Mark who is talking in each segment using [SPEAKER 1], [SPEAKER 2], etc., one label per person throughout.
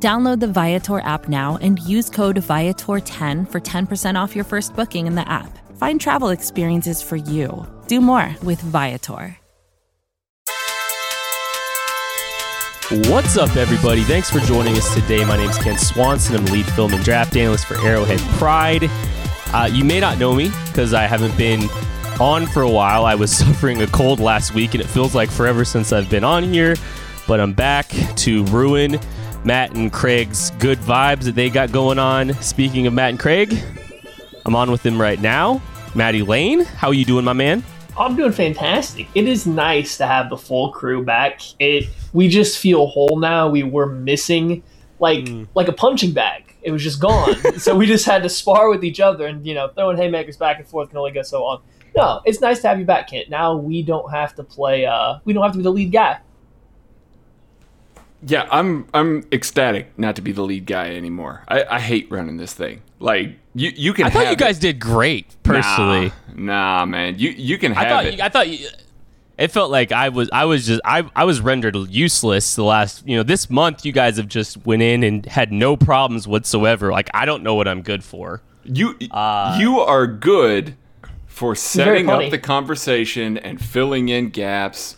[SPEAKER 1] Download the Viator app now and use code Viator10 for 10% off your first booking in the app. Find travel experiences for you. Do more with Viator.
[SPEAKER 2] What's up, everybody? Thanks for joining us today. My name is Kent Swanson. I'm lead film and draft analyst for Arrowhead Pride. Uh, you may not know me because I haven't been on for a while. I was suffering a cold last week, and it feels like forever since I've been on here. But I'm back to ruin Matt and Craig's good vibes that they got going on. Speaking of Matt and Craig, I'm on with them right now. Matty Lane, how are you doing, my man?
[SPEAKER 3] I'm doing fantastic. It is nice to have the full crew back. It we just feel whole now. We were missing like mm. like a punching bag. It was just gone. so we just had to spar with each other and you know throwing haymakers back and forth can only go so long. No, it's nice to have you back, Kent. Now we don't have to play. Uh, we don't have to be the lead guy.
[SPEAKER 4] Yeah, I'm I'm ecstatic not to be the lead guy anymore. I, I hate running this thing. Like you, you can.
[SPEAKER 2] I thought you guys
[SPEAKER 4] it.
[SPEAKER 2] did great personally.
[SPEAKER 4] Nah, nah, man. You you can have
[SPEAKER 2] I thought,
[SPEAKER 4] it.
[SPEAKER 2] I thought you, it felt like I was I was just I I was rendered useless the last you know this month. You guys have just went in and had no problems whatsoever. Like I don't know what I'm good for.
[SPEAKER 4] You uh, you are good for setting up the conversation and filling in gaps,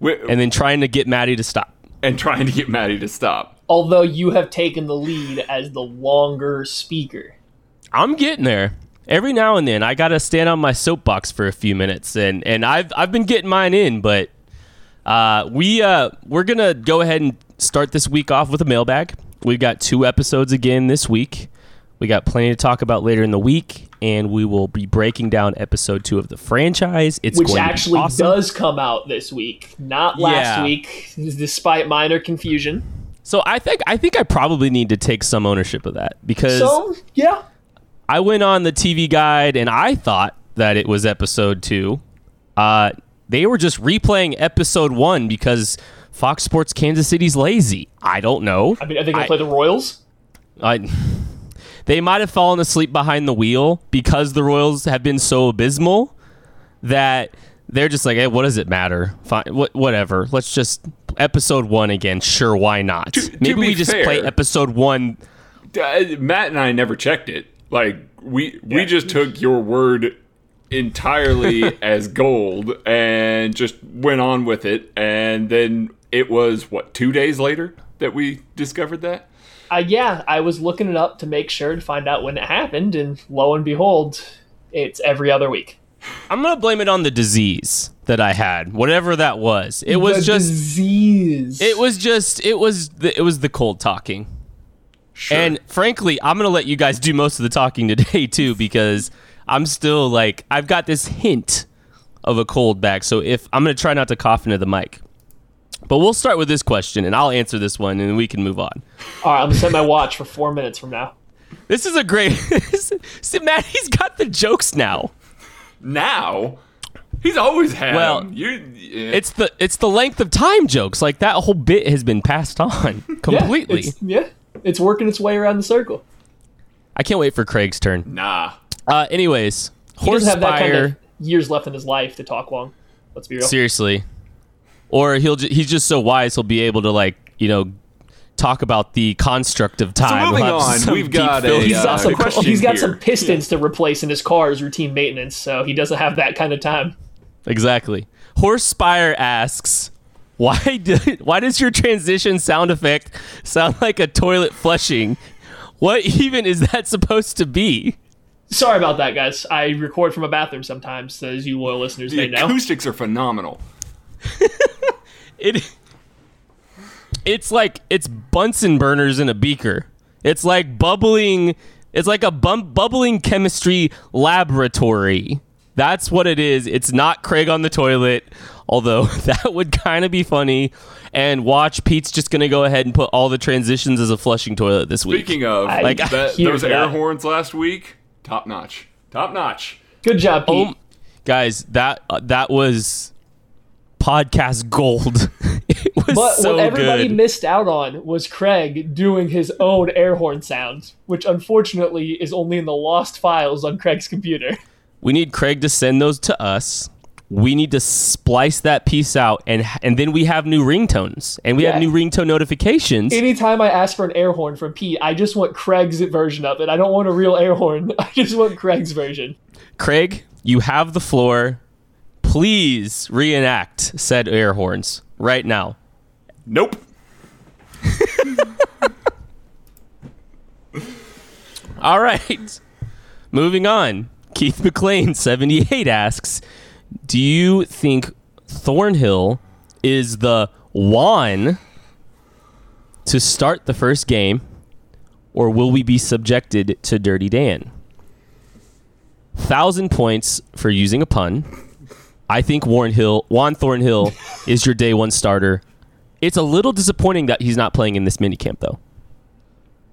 [SPEAKER 2] and then trying to get Maddie to stop.
[SPEAKER 4] And trying to get Maddie to stop.
[SPEAKER 3] Although you have taken the lead as the longer speaker.
[SPEAKER 2] I'm getting there. Every now and then, I gotta stand on my soapbox for a few minutes, and and I've I've been getting mine in, but uh, we uh, we're gonna go ahead and start this week off with a mailbag. We've got two episodes again this week. We got plenty to talk about later in the week, and we will be breaking down episode two of the franchise. It's
[SPEAKER 3] which actually awesome. does come out this week, not last yeah. week, despite minor confusion.
[SPEAKER 2] So I think I think I probably need to take some ownership of that because
[SPEAKER 3] so yeah,
[SPEAKER 2] I went on the TV guide and I thought that it was episode two. Uh, they were just replaying episode one because Fox Sports Kansas City's lazy. I don't know.
[SPEAKER 3] I mean, are they going to play the Royals?
[SPEAKER 2] I. They might have fallen asleep behind the wheel because the Royals have been so abysmal that they're just like, hey, what does it matter? Fine, wh- whatever. Let's just episode one again. Sure, why not?
[SPEAKER 4] To,
[SPEAKER 2] Maybe
[SPEAKER 4] to
[SPEAKER 2] we just
[SPEAKER 4] fair,
[SPEAKER 2] play episode one.
[SPEAKER 4] Uh, Matt and I never checked it. Like we yeah. we just took your word entirely as gold and just went on with it. And then it was what two days later that we discovered that.
[SPEAKER 3] Uh, yeah, I was looking it up to make sure to find out when it happened, and lo and behold, it's every other week.
[SPEAKER 2] I'm gonna blame it on the disease that I had, whatever that was. It was
[SPEAKER 3] the
[SPEAKER 2] just
[SPEAKER 3] disease.
[SPEAKER 2] It was just it was the, it was the cold talking. Sure. And frankly, I'm gonna let you guys do most of the talking today too, because I'm still like I've got this hint of a cold back. So if I'm gonna try not to cough into the mic. But we'll start with this question, and I'll answer this one, and we can move on.
[SPEAKER 3] All right, I'm gonna set my watch for four minutes from now.
[SPEAKER 2] This is a great. See, Matt, he's got the jokes now.
[SPEAKER 4] Now, he's always had.
[SPEAKER 2] Well,
[SPEAKER 4] yeah.
[SPEAKER 2] it's the it's the length of time jokes. Like that whole bit has been passed on completely.
[SPEAKER 3] Yeah, it's, yeah, it's working its way around the circle.
[SPEAKER 2] I can't wait for Craig's turn.
[SPEAKER 4] Nah.
[SPEAKER 2] Uh, anyways,
[SPEAKER 3] he doesn't have that kind of years left in his life to talk long. Let's be real.
[SPEAKER 2] Seriously, or he'll ju- he's just so wise he'll be able to like you know talk about the construct of time.
[SPEAKER 4] So moving we'll on, we've got a uh,
[SPEAKER 3] he's got, some, he's got
[SPEAKER 4] here.
[SPEAKER 3] some pistons yeah. to replace in his car as routine maintenance, so he doesn't have that kind of time.
[SPEAKER 2] Exactly. Horse Spire asks, why did why does your transition sound effect sound like a toilet flushing? What even is that supposed to be?
[SPEAKER 3] Sorry about that, guys. I record from a bathroom sometimes, as you loyal listeners
[SPEAKER 4] the
[SPEAKER 3] may know.
[SPEAKER 4] The acoustics are phenomenal.
[SPEAKER 2] it it's like it's Bunsen burners in a beaker. It's like bubbling. It's like a bum- bubbling chemistry laboratory. That's what it is. It's not Craig on the toilet, although that would kind of be funny. And watch, Pete's just gonna go ahead and put all the transitions as a flushing toilet this week.
[SPEAKER 4] Speaking of, like that, those air horns last week, top notch, top notch.
[SPEAKER 3] Good job, Pete.
[SPEAKER 2] Oh, guys, that uh, that was podcast gold. it was
[SPEAKER 3] but
[SPEAKER 2] so
[SPEAKER 3] what everybody
[SPEAKER 2] good.
[SPEAKER 3] missed out on was Craig doing his own air horn sounds, which unfortunately is only in the lost files on Craig's computer.
[SPEAKER 2] we need Craig to send those to us. We need to splice that piece out, and and then we have new ringtones, and we
[SPEAKER 3] Yeah.
[SPEAKER 2] have new ringtone notifications.
[SPEAKER 3] Anytime I ask for an air horn from Pete, I just want Craig's version of it. I don't want a real air horn. I just want Craig's version.
[SPEAKER 2] Craig, you have the floor. Please reenact said air horns right now.
[SPEAKER 4] Nope.
[SPEAKER 2] All right. Moving on. Keith McLean, 78, asks Do you think Thornhill is the one to start the first game, or will we be subjected to Dirty Dan? Thousand points for using a pun. I think Warren Hill, Juan Thornhill is your day one starter. It's a little disappointing that he's not playing in this minicamp, though.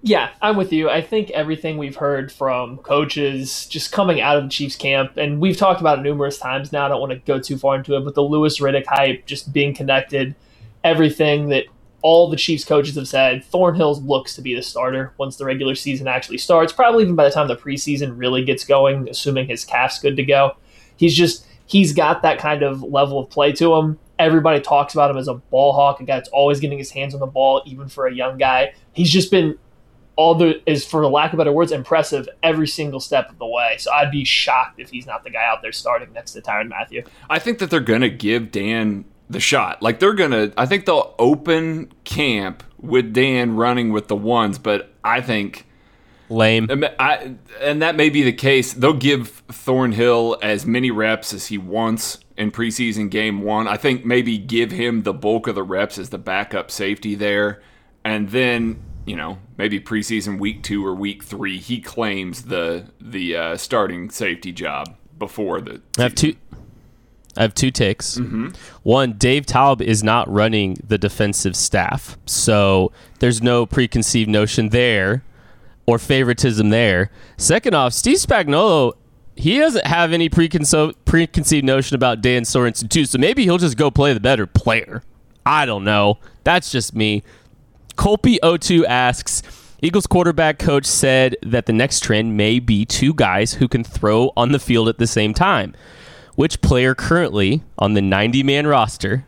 [SPEAKER 3] Yeah, I'm with you. I think everything we've heard from coaches just coming out of the Chiefs camp, and we've talked about it numerous times now. I don't want to go too far into it, but the Louis Riddick hype, just being connected, everything that all the Chiefs coaches have said, Thornhill looks to be the starter once the regular season actually starts. Probably even by the time the preseason really gets going, assuming his calf's good to go. He's just he's got that kind of level of play to him. Everybody talks about him as a ball hawk, a guy that's always getting his hands on the ball, even for a young guy. He's just been all the is for lack of better words impressive every single step of the way. So I'd be shocked if he's not the guy out there starting next to Tyrann Mathieu.
[SPEAKER 4] I think that they're gonna give Dan the shot. Like they're gonna. I think they'll open camp with Dan running with the ones, but I think.
[SPEAKER 2] Lame.
[SPEAKER 4] I, and that may be the case. They'll give Thornhill as many reps as he wants in preseason game one. I think maybe give him the bulk of the reps as the backup safety there. And then, you know, maybe preseason week two or week three, he claims the the uh, starting safety job before the.
[SPEAKER 2] I have two. I have two takes. One, Dave Toub is not running the defensive staff, so there's no preconceived notion there or favoritism there. Second off, Steve Spagnuolo, he doesn't have any preconce- preconceived notion about Dan Sorensen too, so maybe he'll just go play the better player. I don't know. That's just me. Colpy02 asks Eagles quarterback coach said that the next trend may be two guys who can throw on the field at the same time. Which player currently on the 90 man roster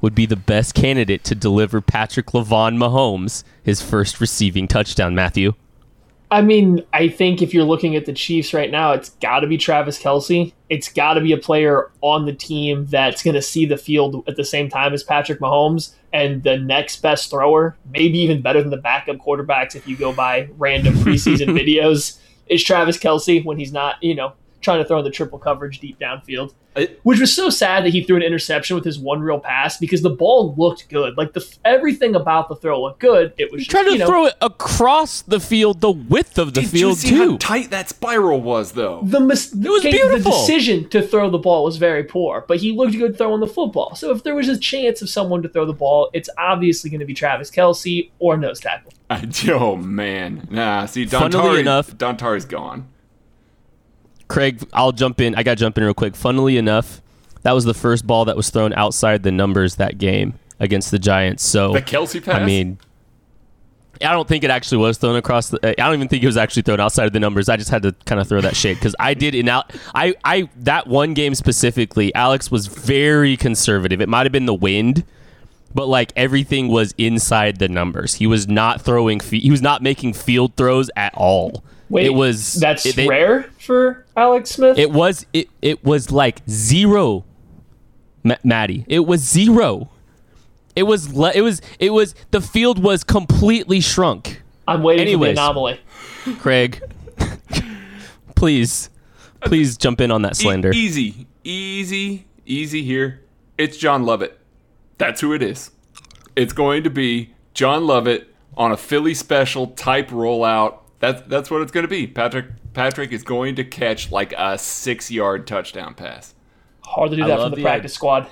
[SPEAKER 2] would be the best candidate to deliver Patrick Lavon Mahomes his first receiving touchdown, Matthew?
[SPEAKER 3] I mean, I think if you're looking at the Chiefs right now, it's got to be Travis Kelce. It's got to be a player on the team that's going to see the field at the same time as Patrick Mahomes. And the next best thrower, maybe even better than the backup quarterbacks if you go by random preseason videos, is Travis Kelce when he's not, you know, trying to throw in the triple coverage deep downfield.
[SPEAKER 4] It-
[SPEAKER 3] Which was so sad that he threw an interception with his one real pass because the ball looked good. Like the everything about the throw looked good. It was
[SPEAKER 2] He tried to
[SPEAKER 3] you know,
[SPEAKER 2] throw it across the field, the width of the
[SPEAKER 4] Did you
[SPEAKER 2] field,
[SPEAKER 4] see
[SPEAKER 2] too.
[SPEAKER 4] how tight that spiral was, though?
[SPEAKER 3] the mis-
[SPEAKER 2] It was
[SPEAKER 3] okay,
[SPEAKER 2] beautiful.
[SPEAKER 3] The decision to throw the ball was very poor, but he looked good throwing the football. So if there was a chance of someone to throw the ball, it's obviously going to be Travis Kelce or nose tackle.
[SPEAKER 4] oh man, nah. See,
[SPEAKER 2] Funnily
[SPEAKER 4] Dontari,
[SPEAKER 2] enough-
[SPEAKER 4] Dontari's gone.
[SPEAKER 2] Craig, I'll jump in. I got to jump in real quick. Funnily enough, that was the first ball that was thrown outside the numbers that game against the Giants. So
[SPEAKER 4] The Kelce pass.
[SPEAKER 2] I mean, I don't think it actually was thrown across the. I don't even think it was actually thrown outside of the numbers. I just had to kind of throw that shade because I did in out. I I that one game specifically, Alex was very conservative. It might have been the wind, but like everything was inside the numbers. He was not throwing. Fe- he was not making field throws at all.
[SPEAKER 3] Wait,
[SPEAKER 2] it was
[SPEAKER 3] that's
[SPEAKER 2] it, they-
[SPEAKER 3] rare for Alex Smith.
[SPEAKER 2] it was it it was like zero, Ma- Maddie. It was zero. It was le- it was it was the field was completely shrunk.
[SPEAKER 3] I'm waiting
[SPEAKER 2] anyways.
[SPEAKER 3] for the anomaly.
[SPEAKER 2] Craig, please, please jump in on that
[SPEAKER 4] E-
[SPEAKER 2] slander.
[SPEAKER 4] easy, easy, easy here. It's John Lovett. That's who it is. It's going to be John Lovett on a Philly special type rollout. That's that's what it's going to be. Patrick Patrick is going to catch like a six yard touchdown pass.
[SPEAKER 3] Hard to do
[SPEAKER 2] I
[SPEAKER 3] that
[SPEAKER 2] love
[SPEAKER 3] from the
[SPEAKER 2] the
[SPEAKER 3] practice squad.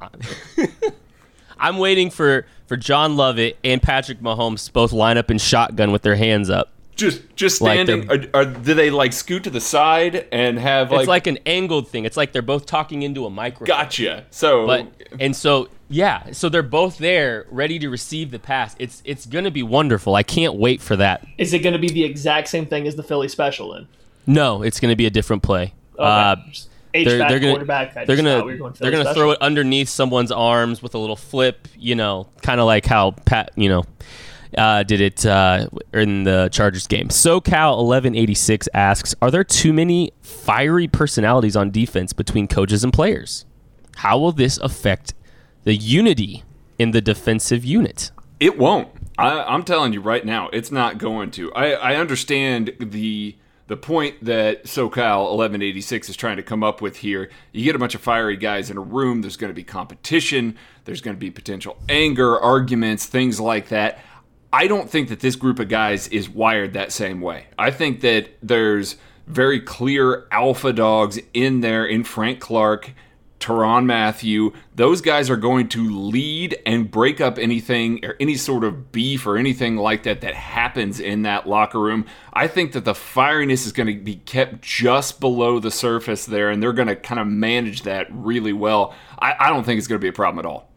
[SPEAKER 2] I'm waiting for for John Lovett and Patrick Mahomes to both line up in shotgun with their hands up.
[SPEAKER 4] Just just
[SPEAKER 2] Like
[SPEAKER 4] standing. are, are, do they like scoot to the side and have like?
[SPEAKER 2] it's like an angled thing. It's like they're both talking into a microphone.
[SPEAKER 4] gotcha. So
[SPEAKER 2] But and so yeah, so they're both there, ready to receive the pass. It's it's gonna be wonderful. I can't wait for that.
[SPEAKER 3] Is it going to be the exact same thing as the Philly special then?
[SPEAKER 2] No, it's gonna be a different play. Uh, they're, they're gonna
[SPEAKER 3] quarterback. I
[SPEAKER 2] they're gonna
[SPEAKER 3] we going
[SPEAKER 2] they're gonna
[SPEAKER 3] special.
[SPEAKER 2] throw it underneath someone's arms with a little flip. You know, kind of like how Pat you know uh, did it uh, in the Chargers game. SoCal eleven eighty six asks: Are there too many fiery personalities on defense between coaches and players? How will this affect the unity in the defensive unit?
[SPEAKER 4] It won't. I, I'm telling you right now, it's not going to. I, I understand the the point that SoCal 1186 is trying to come up with here. You get a bunch of fiery guys in a room. There's going to be competition. There's going to be potential anger, arguments, things like that. I don't think that this group of guys is wired that same way. I think that there's very clear alpha dogs in there in Frank Clark Tyrann Mathieu, those guys are going to lead and break up anything or any sort of beef or anything like that that happens in that locker room. I think that the firiness is going to be kept just below the surface there, and they're going to kind of manage that really well. I, I don't think it's going to be a problem at all.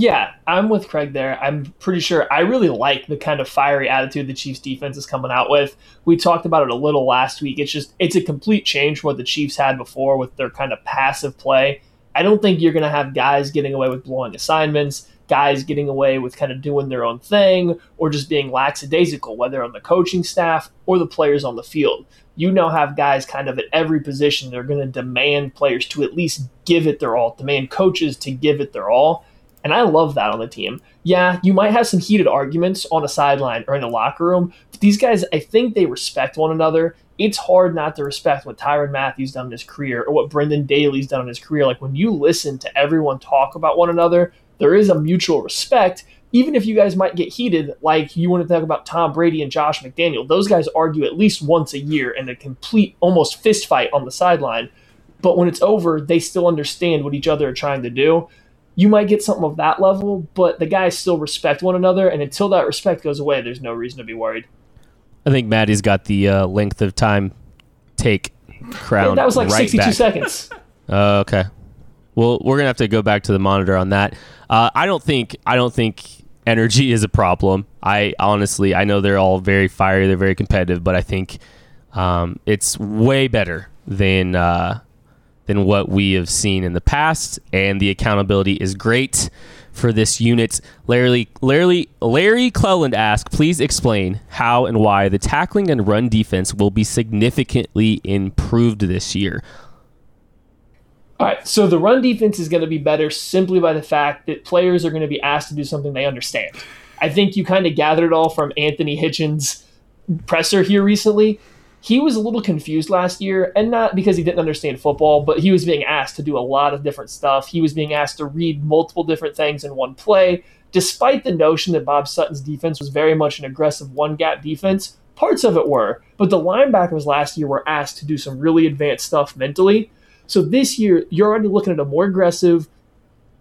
[SPEAKER 3] Yeah, I'm with Craig there. I'm pretty sure I really like the kind of fiery attitude the Chiefs defense is coming out with. We talked about it a little last week. It's just it's a complete change from what the Chiefs had before with their kind of passive play. I don't think you're going to have guys getting away with blowing assignments, guys getting away with kind of doing their own thing or just being lackadaisical, whether on the coaching staff or the players on the field. You now have guys kind of at every position They're going to demand players to at least give it their all, demand coaches to give it their all. And I love that on the team. Yeah, you might have some heated arguments on a sideline or in the locker room, but these guys, I think they respect one another. It's hard not to respect what Tyrann Mathieu's done in his career or what Brendan Daly's done in his career. Like when you listen to everyone talk about one another, there is a mutual respect. Even if you guys might get heated, like you want to talk about Tom Brady and Josh McDaniel, those guys argue at least once a year in a complete, almost fist fight on the sideline. But when it's over, they still understand what each other are trying to do you might get something of that level, but the guys still respect one another, and until that respect goes away, there's no reason to be worried.
[SPEAKER 2] I think Maddie's got the uh, length of time take crown.
[SPEAKER 3] that was like
[SPEAKER 2] right
[SPEAKER 3] 62
[SPEAKER 2] back.
[SPEAKER 3] seconds.
[SPEAKER 2] Uh, okay. Well, we're gonna have to go back to the monitor on that. Uh, I don't think I don't think energy is a problem. I honestly I know they're all very fiery, they're very competitive, but I think um, it's way better than uh, than what we have seen in the past, and the accountability is great for this unit. Larry Larry Larry Cleland asked, please explain how and why the tackling and run defense will be significantly improved this year.
[SPEAKER 3] All right, so the run defense is going to be better simply by the fact that players are going to be asked to do something they understand. I think you kind of gathered it all from Anthony Hitchens' presser here recently. He was a little confused last year, and not because he didn't understand football, but he was being asked to do a lot of different stuff. He was being asked to read multiple different things in one play. Despite the notion that Bob Sutton's defense was very much an aggressive one gap defense, parts of it were, but the linebackers last year were asked to do some really advanced stuff mentally. So this year, you're already looking at a more aggressive,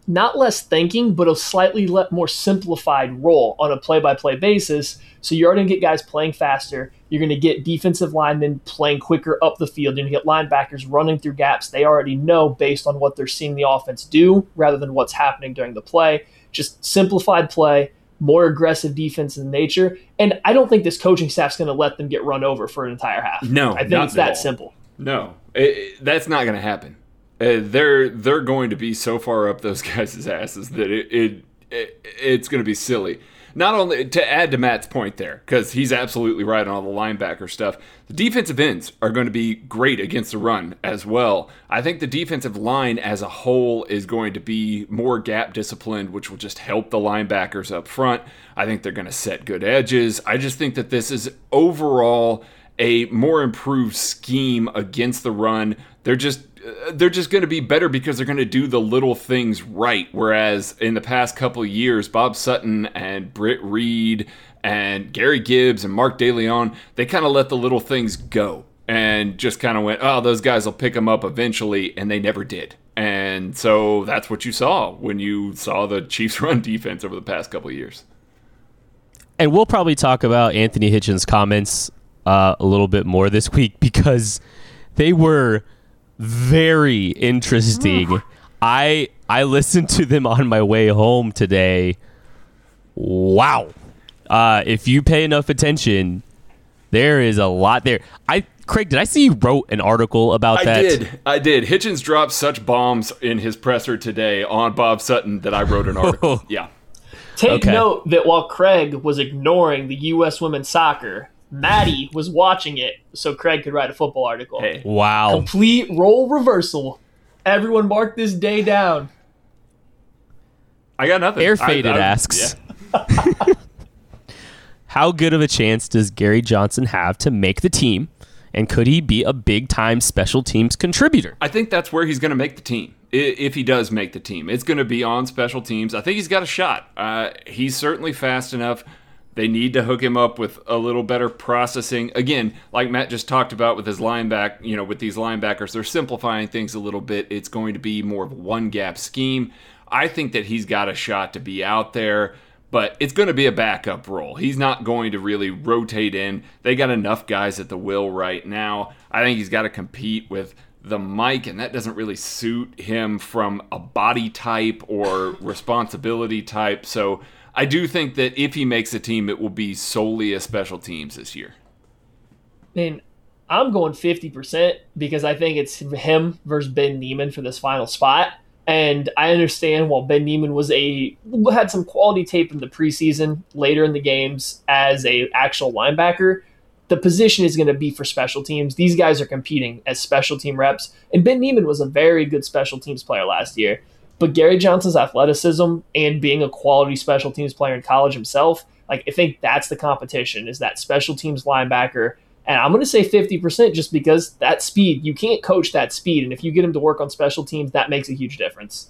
[SPEAKER 3] not less thinking, but a slightly more simplified role on a play by play basis. So you're going to get guys playing faster. You're going to get defensive linemen playing quicker up the field. You're going to get linebackers running through gaps they already know based on what they're seeing the offense do rather than what's happening during the play. Just simplified play, more aggressive defense in nature. And I don't think this coaching staff's going to let them get run over for an entire half.
[SPEAKER 4] No,
[SPEAKER 3] I think
[SPEAKER 4] not
[SPEAKER 3] it's
[SPEAKER 4] at
[SPEAKER 3] that
[SPEAKER 4] all.
[SPEAKER 3] simple.
[SPEAKER 4] No, it, it- that's not going to happen. Uh, they're they're going to be so far up those guys' asses that it, it, it it's going to be silly. Not only to add to Matt's point there, because he's absolutely right on all the linebacker stuff. The defensive ends are going to be great against the run as well. I think the defensive line as a whole is going to be more gap disciplined, which will just help the linebackers up front. I think they're going to set good edges. I just think that this is overall a more improved scheme against the run. They're just they're just going to be better because they're going to do the little things right. Whereas in the past couple years, Bob Sutton and Britt Reid and Gary Gibbs and Mark DeLeone, they kind of let the little things go and just kind of went, oh, those guys will pick them up eventually, and they never did. And so that's what you saw when you saw the Chiefs run defense over the past couple years.
[SPEAKER 2] and we'll probably talk about Anthony Hitchens' comments uh, a little bit more this week because they were very interesting. I I listened to them on my way home today. Wow. Uh, if you pay enough attention, there is a lot there. I Craig, did I see you wrote an article about
[SPEAKER 4] I
[SPEAKER 2] that?
[SPEAKER 4] I did. I did. Hitchens dropped such bombs in his presser today on Bob Sutton that I wrote an article. yeah.
[SPEAKER 3] Take
[SPEAKER 2] Okay.
[SPEAKER 3] note that while Craig was ignoring the U.S. women's soccer, Maddie was watching it so Craig could write a football article.
[SPEAKER 4] Hey.
[SPEAKER 2] Wow.
[SPEAKER 3] Complete role reversal. Everyone mark this day down.
[SPEAKER 4] I got nothing.
[SPEAKER 2] Air Faded
[SPEAKER 4] I-
[SPEAKER 2] asks,
[SPEAKER 4] yeah.
[SPEAKER 2] how good of a chance does Gary Johnson have to make the team, and could he be a big time special teams contributor?
[SPEAKER 4] I think that's where he's going to make the team. If he does make the team, it's going to be on special teams. I think he's got a shot. Uh, he's certainly fast enough. They need to hook him up with a little better processing. Again, like Matt just talked about with his lineback, you know, with these linebackers, they're simplifying things a little bit. It's going to be more of a one gap scheme. I think that he's got a shot to be out there, but it's going to be a backup role. He's not going to really rotate in. They got enough guys at the will right now. I think he's got to compete with the Mike, and that doesn't really suit him from a body type or responsibility type. So I do think that if he makes a team, it will be solely a special teams this year.
[SPEAKER 3] And I'm going 50% because I think it's him versus Ben Niemann for this final spot. And I understand while Ben Niemann was a had some quality tape in the preseason, later in the games as a actual linebacker, the position is going to be for special teams. These guys are competing as special team reps, and Ben Niemann was a very good special teams player last year. But Gary Johnson's athleticism and being a quality special teams player in college himself, like I think that's the competition is that special teams linebacker. And I'm going to say 50% just because that speed, you can't coach that speed. And if you get him to work on special teams, that makes a huge difference.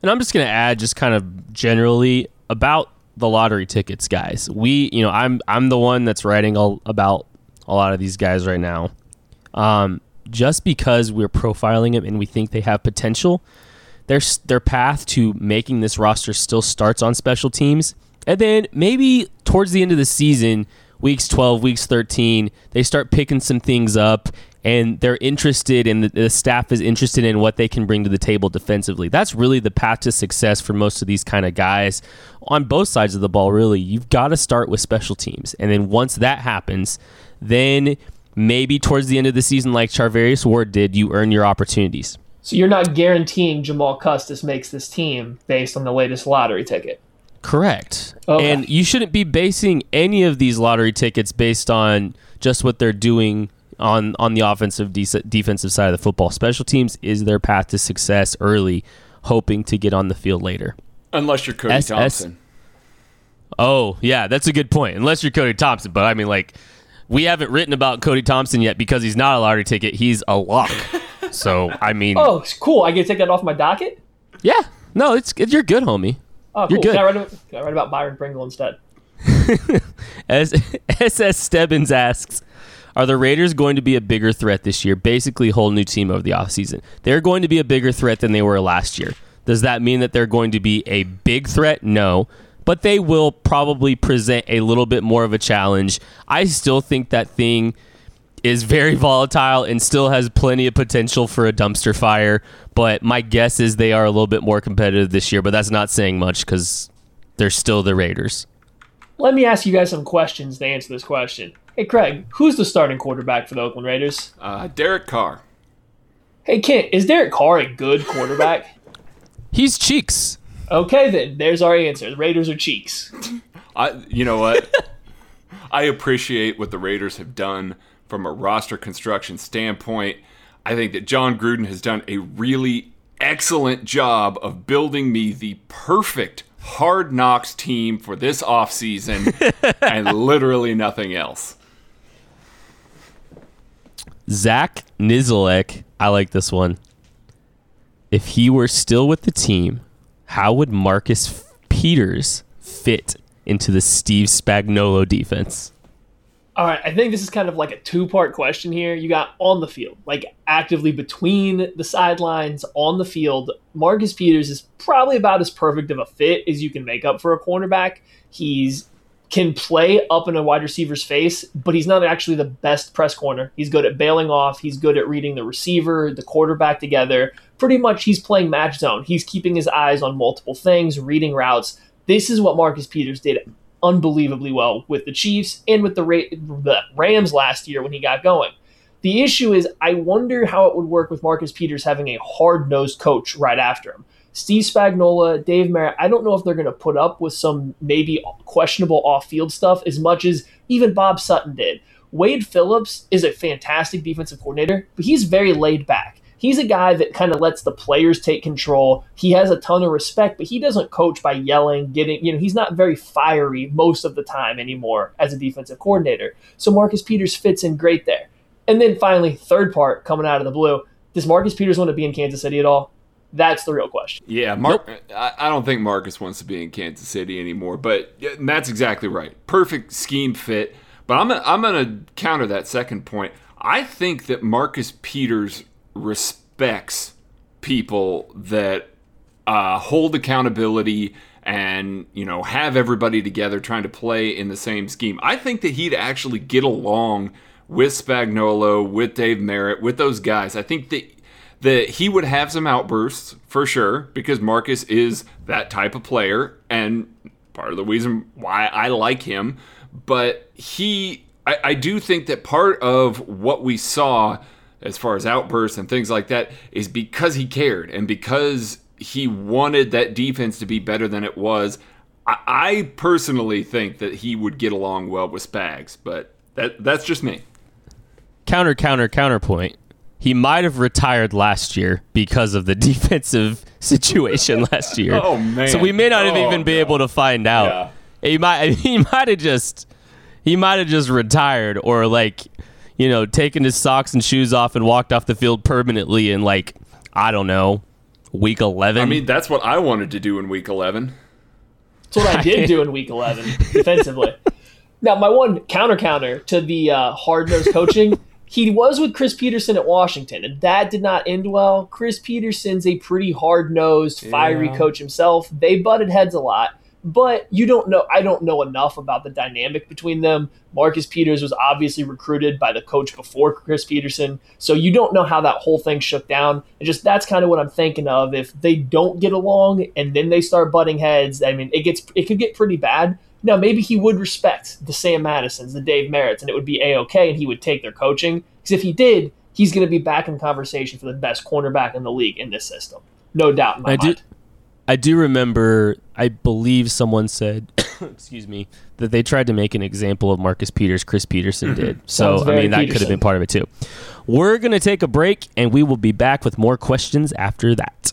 [SPEAKER 2] And I'm just going to add, just kind of generally about the lottery tickets, guys. We, you know, I'm I'm the one that's writing all about a lot of these guys right now. Um, just because we're profiling them and we think they have potential, their their path to making this roster still starts on special teams, and then maybe towards the end of the season, weeks 12, weeks 13, they start picking some things up and they're interested and the, the staff is interested in what they can bring to the table defensively. That's really the path to success for most of these kind of guys on both sides of the ball really. You've got to start with special teams. And then once that happens, then maybe towards the end of the season like Charvarius Ward did, you earn your opportunities.
[SPEAKER 3] So you're not guaranteeing Jamal Custis makes this team based on the latest lottery ticket.
[SPEAKER 2] Correct.
[SPEAKER 3] Okay.
[SPEAKER 2] And you shouldn't be basing any of these lottery tickets based on just what they're doing on on the offensive de- defensive side of the football. Special teams is their path to success early, hoping to get on the field later.
[SPEAKER 4] Unless you're Cody
[SPEAKER 2] S- S-
[SPEAKER 4] Thompson.
[SPEAKER 2] Oh, yeah, that's a good point. Unless you're Cody Thompson, but I mean like we haven't written about Cody Thompson yet because he's not a lottery ticket. He's a lock. so, I mean,
[SPEAKER 3] Oh, it's cool. I get to take that off my docket?
[SPEAKER 2] yeah. No, it's it, you're good, homie.
[SPEAKER 3] Oh,
[SPEAKER 2] You're good.
[SPEAKER 3] Can I, write about, can I write about Byron Pringle instead?
[SPEAKER 2] As SS Stebbins asks, are the Raiders going to be a bigger threat this year? Basically, whole new team over the offseason. They're going to be a bigger threat than they were last year. Does that mean that they're going to be a big threat? No. But they will probably present a little bit more of a challenge. I still think that thing is very volatile and still has plenty of potential for a dumpster fire. But my guess is they are a little bit more competitive this year, but that's not saying much because they're still the Raiders.
[SPEAKER 3] Let me ask you guys some questions to answer this question. Hey, Craig, who's the starting quarterback for the Oakland Raiders?
[SPEAKER 4] Uh, Derek Carr.
[SPEAKER 3] Hey, Kent, is Derek Carr a good quarterback?
[SPEAKER 2] He's cheeks.
[SPEAKER 3] okay, then. There's our answer. The Raiders are cheeks.
[SPEAKER 4] I, you know what? I appreciate what the Raiders have done from a roster construction standpoint. I think that Jon Gruden has done a really excellent job of building me the perfect hard knocks team for this offseason and literally nothing else.
[SPEAKER 2] Zach Nizelek. I like this one. If he were still with the team, how would Marcus Peters fit into the Steve Spagnuolo defense?
[SPEAKER 3] All right, I think this is kind of like a two part question here. You got on the field, like actively between the sidelines on the field. Marcus Peters is probably about as perfect of a fit as you can make up for a cornerback. He's can play up in a wide receiver's face, but he's not actually the best press corner. He's good at bailing off, he's good at reading the receiver, the quarterback together. Pretty much he's playing match zone. He's keeping his eyes on multiple things, reading routes. This is what Marcus Peters did unbelievably well with the Chiefs and with the, Ra- the Rams last year when he got going. The issue is, I wonder how it would work with Marcus Peters having a hard nosed coach right after him. Steve Spagnuolo, Dave Merritt, I don't know if they're going to put up with some maybe questionable off field stuff as much as even Bob Sutton did. Wade Phillips is a fantastic defensive coordinator, but he's very laid back. He's a guy that kind of lets the players take control. He has a ton of respect, but he doesn't coach by yelling, getting, you know, he's not very fiery most of the time anymore as a defensive coordinator. So Marcus Peters fits in great there. And then finally, third part coming out of the blue. Does Marcus Peters want to be in Kansas City at all? That's the real question.
[SPEAKER 4] Yeah, Mark. Nope. I, I, don't think Marcus wants to be in Kansas City anymore. But that's exactly right. Perfect scheme fit. But I'm I'm going to counter that second point. I think that Marcus Peters respects people that uh, hold accountability and you know have everybody together trying to play in the same scheme. I think that he'd actually get along with Spagnuolo, with Dave Merritt, with those guys. I think that that he would have some outbursts for sure because Marcus is that type of player and part of the reason why I like him. But he, I, I do think that part of what we saw as far as outbursts and things like that is because he cared and because he wanted that defense to be better than it was. I, I personally think that he would get along well with Spags, but that that's just me.
[SPEAKER 2] Counter, counter, counterpoint he might have retired last year because of the defensive situation last year.
[SPEAKER 4] Oh man!
[SPEAKER 2] So we may not have oh, even be able to find out. Yeah. He might he might have just he might have just retired or like you know taken his socks and shoes off and walked off the field permanently in like I don't know week eleven. I
[SPEAKER 4] mean that's what I wanted to do in week eleven.
[SPEAKER 3] That's what I did do in week eleven defensively. Now my one counter counter to the uh, hard nosed coaching he was with Chris Petersen at Washington, and that did not end well. Chris Petersen's a pretty hard nosed, fiery yeah. coach himself. They butted heads a lot, but you don't know. I don't know enough about the dynamic between them. Marcus Peters was obviously recruited by the coach before Chris Petersen, so you don't know how that whole thing shook down. And just that's kind of what I'm thinking of. If they don't get along and then they start butting heads, I mean, it gets it could get pretty bad. Now, maybe he would respect the Sam Madisons, the Dave Merritts, and it would be a okay, and he would take their coaching. Because if he did, he's going to be back in conversation for the best cornerback in the league in this system, no doubt in my
[SPEAKER 2] I
[SPEAKER 3] mind.
[SPEAKER 2] Do, I do remember. I believe someone said, "Excuse me," that they tried to make an example of Marcus Peters. Chris Petersen mm-hmm. did. So I mean, that Petersen. could have been part of it too. We're going to take a break, and we will be back with more questions after that.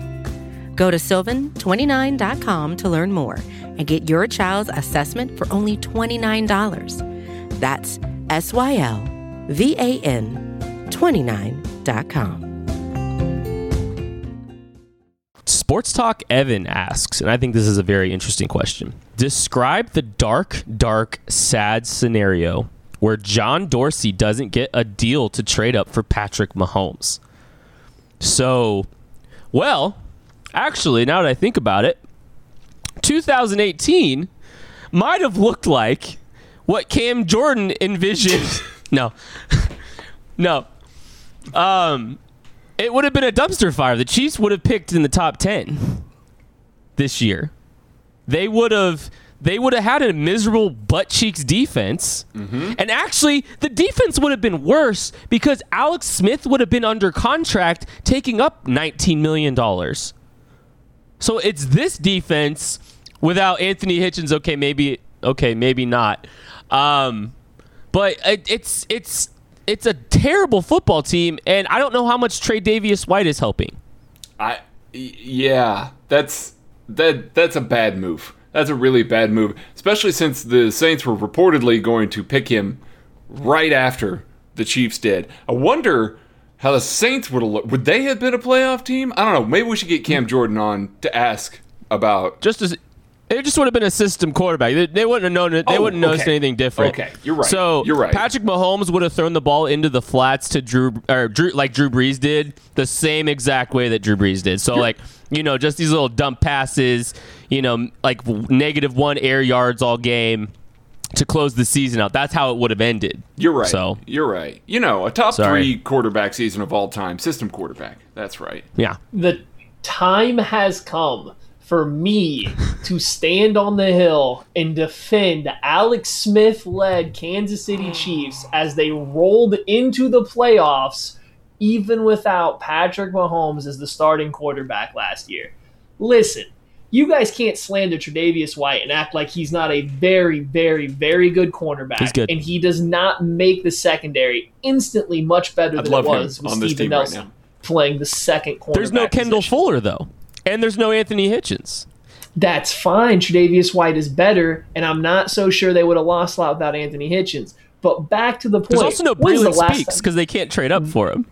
[SPEAKER 5] Go to sylvan29.com to learn more and get your child's assessment for only $29. That's S Y L V A N 29.com.
[SPEAKER 2] Sports Talk Evan asks, and I think this is a very interesting question. Describe the dark, dark, sad scenario where John Dorsey doesn't get a deal to trade up for Patrick Mahomes. So, well, actually, now that I think about it, 2018 might have looked like what Cam Jordan envisioned. no. no. Um, it would have been a dumpster fire. The Chiefs would have picked in the top ten this year. They would have. They would have had a miserable butt cheeks defense. And actually, the defense would have been worse because Alex Smith would have been under contract, taking up $19 million. So it's this defense without Anthony Hitchens. Okay, maybe okay, maybe not. Um, but it, it's it's it's a terrible football team, and I don't know how much Tre'Davious White is helping.
[SPEAKER 4] I yeah, that's that that's a bad move. That's a really bad move, especially since the Saints were reportedly going to pick him right after the Chiefs did. I wonder how the Saints would have looked. Would they have been a playoff team? I don't know. Maybe we should get Cam Jordan on to ask about.
[SPEAKER 2] Just as it just would have been a system quarterback. They, they wouldn't have known. They
[SPEAKER 4] Oh,
[SPEAKER 2] wouldn't have noticed anything different.
[SPEAKER 4] Okay, you're right.
[SPEAKER 2] So
[SPEAKER 4] You're right.
[SPEAKER 2] Patrick Mahomes would have thrown the ball into the flats to Drew or Drew like Drew Brees did, the same exact way that Drew Brees did. So like you know, just these little dump passes, you know, like negative one air yards all game to close the season out. That's how it would have ended.
[SPEAKER 4] You're right.
[SPEAKER 2] So
[SPEAKER 4] you're right. You know, a top
[SPEAKER 2] Sorry.
[SPEAKER 4] three quarterback season of all time, system quarterback. That's right.
[SPEAKER 2] yeah,
[SPEAKER 3] the time has come for me to stand on the hill and defend Alex Smith led Kansas City Chiefs as they rolled into the playoffs, even without Patrick Mahomes as the starting quarterback last year. Listen, you guys can't slander Tre'Davious White and act like he's not a very, very, very good cornerback.
[SPEAKER 2] He's good.
[SPEAKER 3] And he does not make the secondary instantly much better
[SPEAKER 4] I'd
[SPEAKER 3] than
[SPEAKER 4] love
[SPEAKER 3] it
[SPEAKER 4] him
[SPEAKER 3] was with
[SPEAKER 4] on
[SPEAKER 3] Steven
[SPEAKER 4] team right
[SPEAKER 3] Nelson playing the second cornerback.
[SPEAKER 2] there's no Kendall
[SPEAKER 3] position.
[SPEAKER 2] Fuller though, and there's no Anthony Hitchens.
[SPEAKER 3] That's fine. Tre'Davious White is better, and I'm not so sure they would have lost a lot without Anthony Hitchens. But back to the point.
[SPEAKER 2] There's also no
[SPEAKER 3] when's the
[SPEAKER 2] Speaks because they can't trade up for him.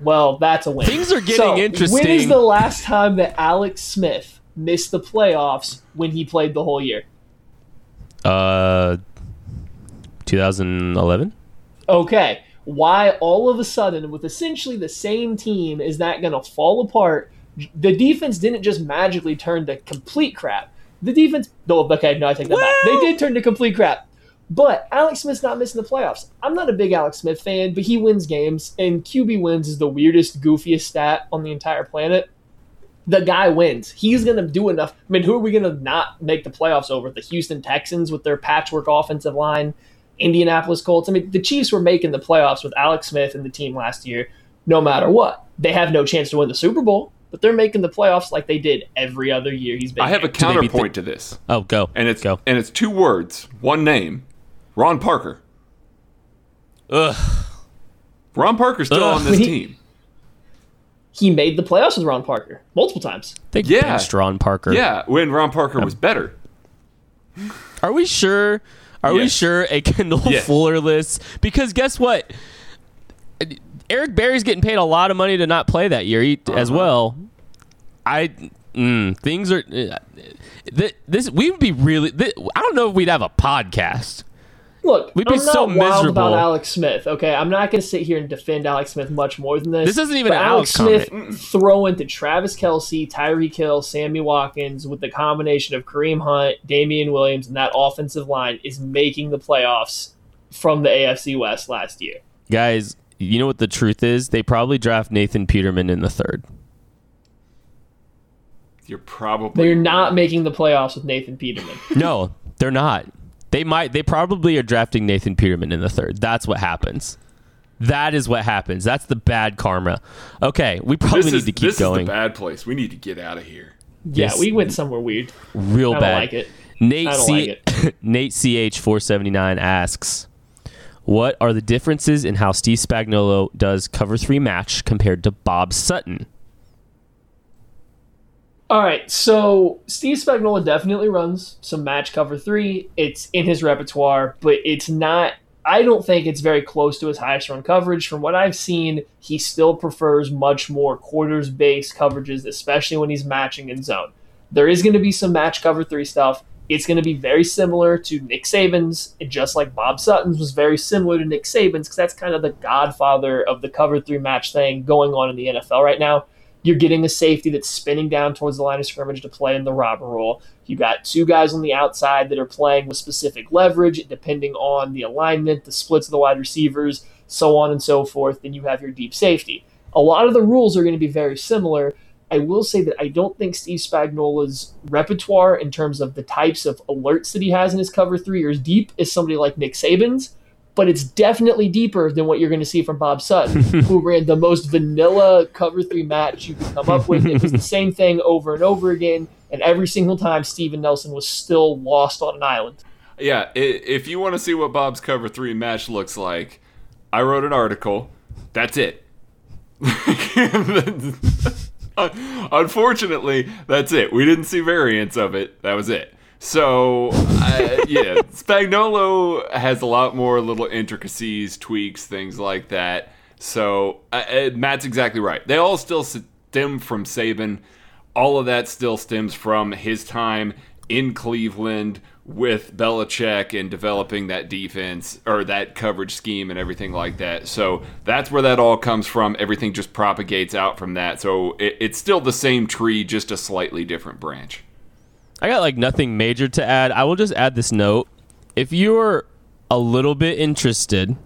[SPEAKER 3] Well, that's a win.
[SPEAKER 2] Things are getting
[SPEAKER 3] So,
[SPEAKER 2] interesting.
[SPEAKER 3] When is the last time that Alex Smith missed the playoffs when he played the whole year?
[SPEAKER 2] Uh, 2011.
[SPEAKER 3] Okay. Why all of a sudden, with essentially the same team, is that going to fall apart? The defense didn't just magically turn to complete crap. The defense, no, okay, no, I take that back. They did turn to complete crap. But Alex Smith's not missing the playoffs. I'm not a big Alex Smith fan, but he wins games, and QB wins is the weirdest, goofiest stat on the entire planet. The guy wins. He's going to do enough. I mean, who are we going to not make the playoffs over? The Houston Texans with their patchwork offensive line, Indianapolis Colts. I mean, the Chiefs were making the playoffs with Alex Smith and the team last year, no matter what. They have no chance to win the Super Bowl, but they're making the playoffs like they did every other year he's been.
[SPEAKER 4] I have a
[SPEAKER 3] here.
[SPEAKER 2] they beat the-
[SPEAKER 4] counterpoint to this,
[SPEAKER 2] Oh, go
[SPEAKER 4] and it's
[SPEAKER 2] go.
[SPEAKER 4] and it's two words, one name, Ron Parker.
[SPEAKER 2] Ugh.
[SPEAKER 4] Ron Parker's still
[SPEAKER 2] Ugh.
[SPEAKER 4] on this
[SPEAKER 3] He-
[SPEAKER 4] team.
[SPEAKER 3] He made the playoffs with Ron Parker multiple times.
[SPEAKER 2] They
[SPEAKER 4] Yeah.
[SPEAKER 2] benched Ron Parker.
[SPEAKER 4] Yeah, when Ron Parker was better.
[SPEAKER 2] Are we sure? Are we sure a Kendall
[SPEAKER 4] Yes.
[SPEAKER 2] Fuller list? Because guess what? Eric Berry's getting paid a lot of money to not play that year he, as
[SPEAKER 4] Uh-huh.
[SPEAKER 2] well. I mm, things are uh, th- this. We would be really. Th- I don't know if we'd have a podcast.
[SPEAKER 3] Look,
[SPEAKER 2] We'd be
[SPEAKER 3] I'm not
[SPEAKER 2] so
[SPEAKER 3] wild
[SPEAKER 2] miserable.
[SPEAKER 3] about Alex Smith. Okay, I'm not going to sit here and defend Alex Smith much more than this.
[SPEAKER 2] This isn't even
[SPEAKER 3] but Alex
[SPEAKER 2] Alex
[SPEAKER 3] Smith throwing to Travis Kelce, Tyreek Hill, Sammy Watkins with the combination of Kareem Hunt, Damien Williams, and that offensive line is making the playoffs from the AFC West last year.
[SPEAKER 2] Guys, you know what the truth is? They probably draft Nathan Peterman in the third.
[SPEAKER 4] You're probably
[SPEAKER 3] They're not making the playoffs with Nathan Peterman.
[SPEAKER 2] No, they're not. They might. They probably are drafting Nathan Peterman in the third. That's what happens. That is what happens. That's the bad karma. Okay, we probably
[SPEAKER 4] This
[SPEAKER 2] need
[SPEAKER 4] is
[SPEAKER 2] to keep
[SPEAKER 4] this
[SPEAKER 2] going.
[SPEAKER 4] is the bad place. We need to get out of here.
[SPEAKER 3] yeah,
[SPEAKER 2] Yes.
[SPEAKER 3] we went somewhere weird.
[SPEAKER 2] Real
[SPEAKER 3] I don't
[SPEAKER 2] bad.
[SPEAKER 3] like it.
[SPEAKER 2] Nate
[SPEAKER 3] I don't
[SPEAKER 2] C-
[SPEAKER 3] like
[SPEAKER 2] Nate CH four seventy nine asks, "What are the differences in how Steve Spagnuolo does cover three match compared to Bob Sutton?"
[SPEAKER 3] All right, so Steve Spagnuolo definitely runs some match cover three. It's in his repertoire, but it's not. I don't think it's very close to his highest run coverage. From what I've seen, he still prefers much more quarters based coverages, especially when he's matching in zone. There is going to be some match cover three stuff. It's going to be very similar to Nick Saban's, and just like Bob Sutton's was very similar to Nick Saban's, because that's kind of the godfather of the cover three match thing going on in the NFL right now. You're getting a safety that's spinning down towards the line of scrimmage to play in the robber role. You got two guys on the outside that are playing with specific leverage, depending on the alignment, the splits of the wide receivers. so on and so forth. Then you have your deep safety. A lot of the rules are going to be very similar. I will say that I don't think Steve Spagnuolo's repertoire in terms of the types of alerts that he has in his cover three are as deep is somebody like Nick Saban's, but it's definitely deeper than what you're going to see from Bob Sutton, who ran the most vanilla cover three match you could come up with. It was the same thing over and over again, and every single time Steven Nelson was still lost on an island.
[SPEAKER 4] Yeah, if you want to see what Bob's cover three match looks like, I wrote an article. That's it. Unfortunately, that's it. We didn't see variants of it. That was it. So, uh, yeah, Spagnuolo has a lot more little intricacies, tweaks, things like that. So, uh, Matt's exactly right. They all still stem from Saban. All of that still stems from his time in Cleveland with Belichick and developing that defense or that coverage scheme and everything like that. So that's where that all comes from. Everything just propagates out from that. So it, it's still the same tree, just a slightly different branch.
[SPEAKER 2] I got like nothing major to add. I will just add this note. If you're a little bit interested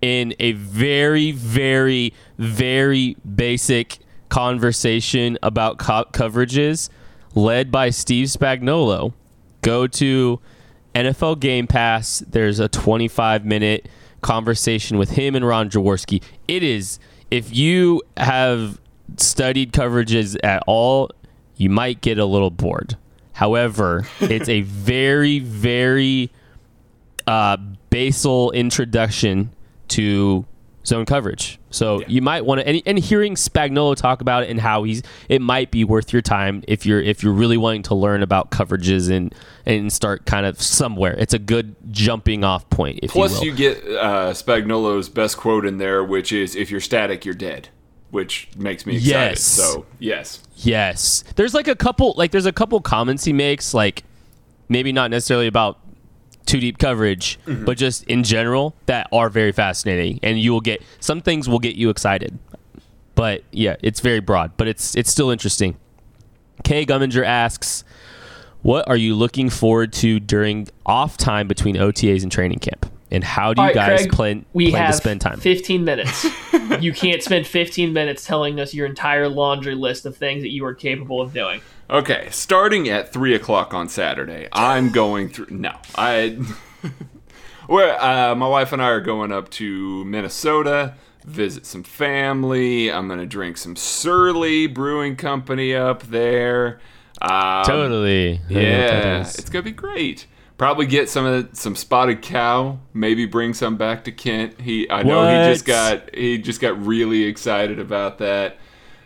[SPEAKER 2] in a very, very, very basic conversation about co- coverages led by Steve Spagnuolo, go to NFL Game Pass. There's a 25 minute conversation with him and Ron Jaworski. It is, if you have studied coverages at all, you might get a little bored. However, it's a very, very uh, basal introduction to zone coverage. So yeah. you might want to and, and hearing Spagnuolo talk about it and how he's it might be worth your time if you're if you're really wanting to learn about coverages and and start kind of somewhere. It's a good jumping off point.
[SPEAKER 4] Plus,
[SPEAKER 2] you,
[SPEAKER 4] you get uh, Spagnuolo's best quote in there, which is "If you're static, you're dead." Which makes me excited. Yes. So yes,
[SPEAKER 2] yes. There's like a couple like there's a couple comments he makes like maybe not necessarily about two deep coverage, mm-hmm. but just in general that are very fascinating, and you will get some things will get you excited. But yeah, it's very broad, but it's it's still interesting. Kay Gumminger asks, "What are you looking forward to during off time between OTAs and training camp?" And how do you right, guys Craig, plan,
[SPEAKER 3] we
[SPEAKER 2] plan
[SPEAKER 3] have
[SPEAKER 2] to spend time?
[SPEAKER 3] 15 minutes. you can't spend 15 minutes telling us your entire laundry list of things that you are capable of doing.
[SPEAKER 4] Okay, starting at three o'clock on Saturday, I'm going through. No, I. Where uh, my wife and I are going up to Minnesota, visit some family. I'm gonna drink some Surly Brewing Company up there.
[SPEAKER 2] Um, totally.
[SPEAKER 4] Yeah, it's gonna be great. Probably get some of the, some spotted cow. Maybe bring some back to Kent. He, I know what? he just got he just got really excited about that.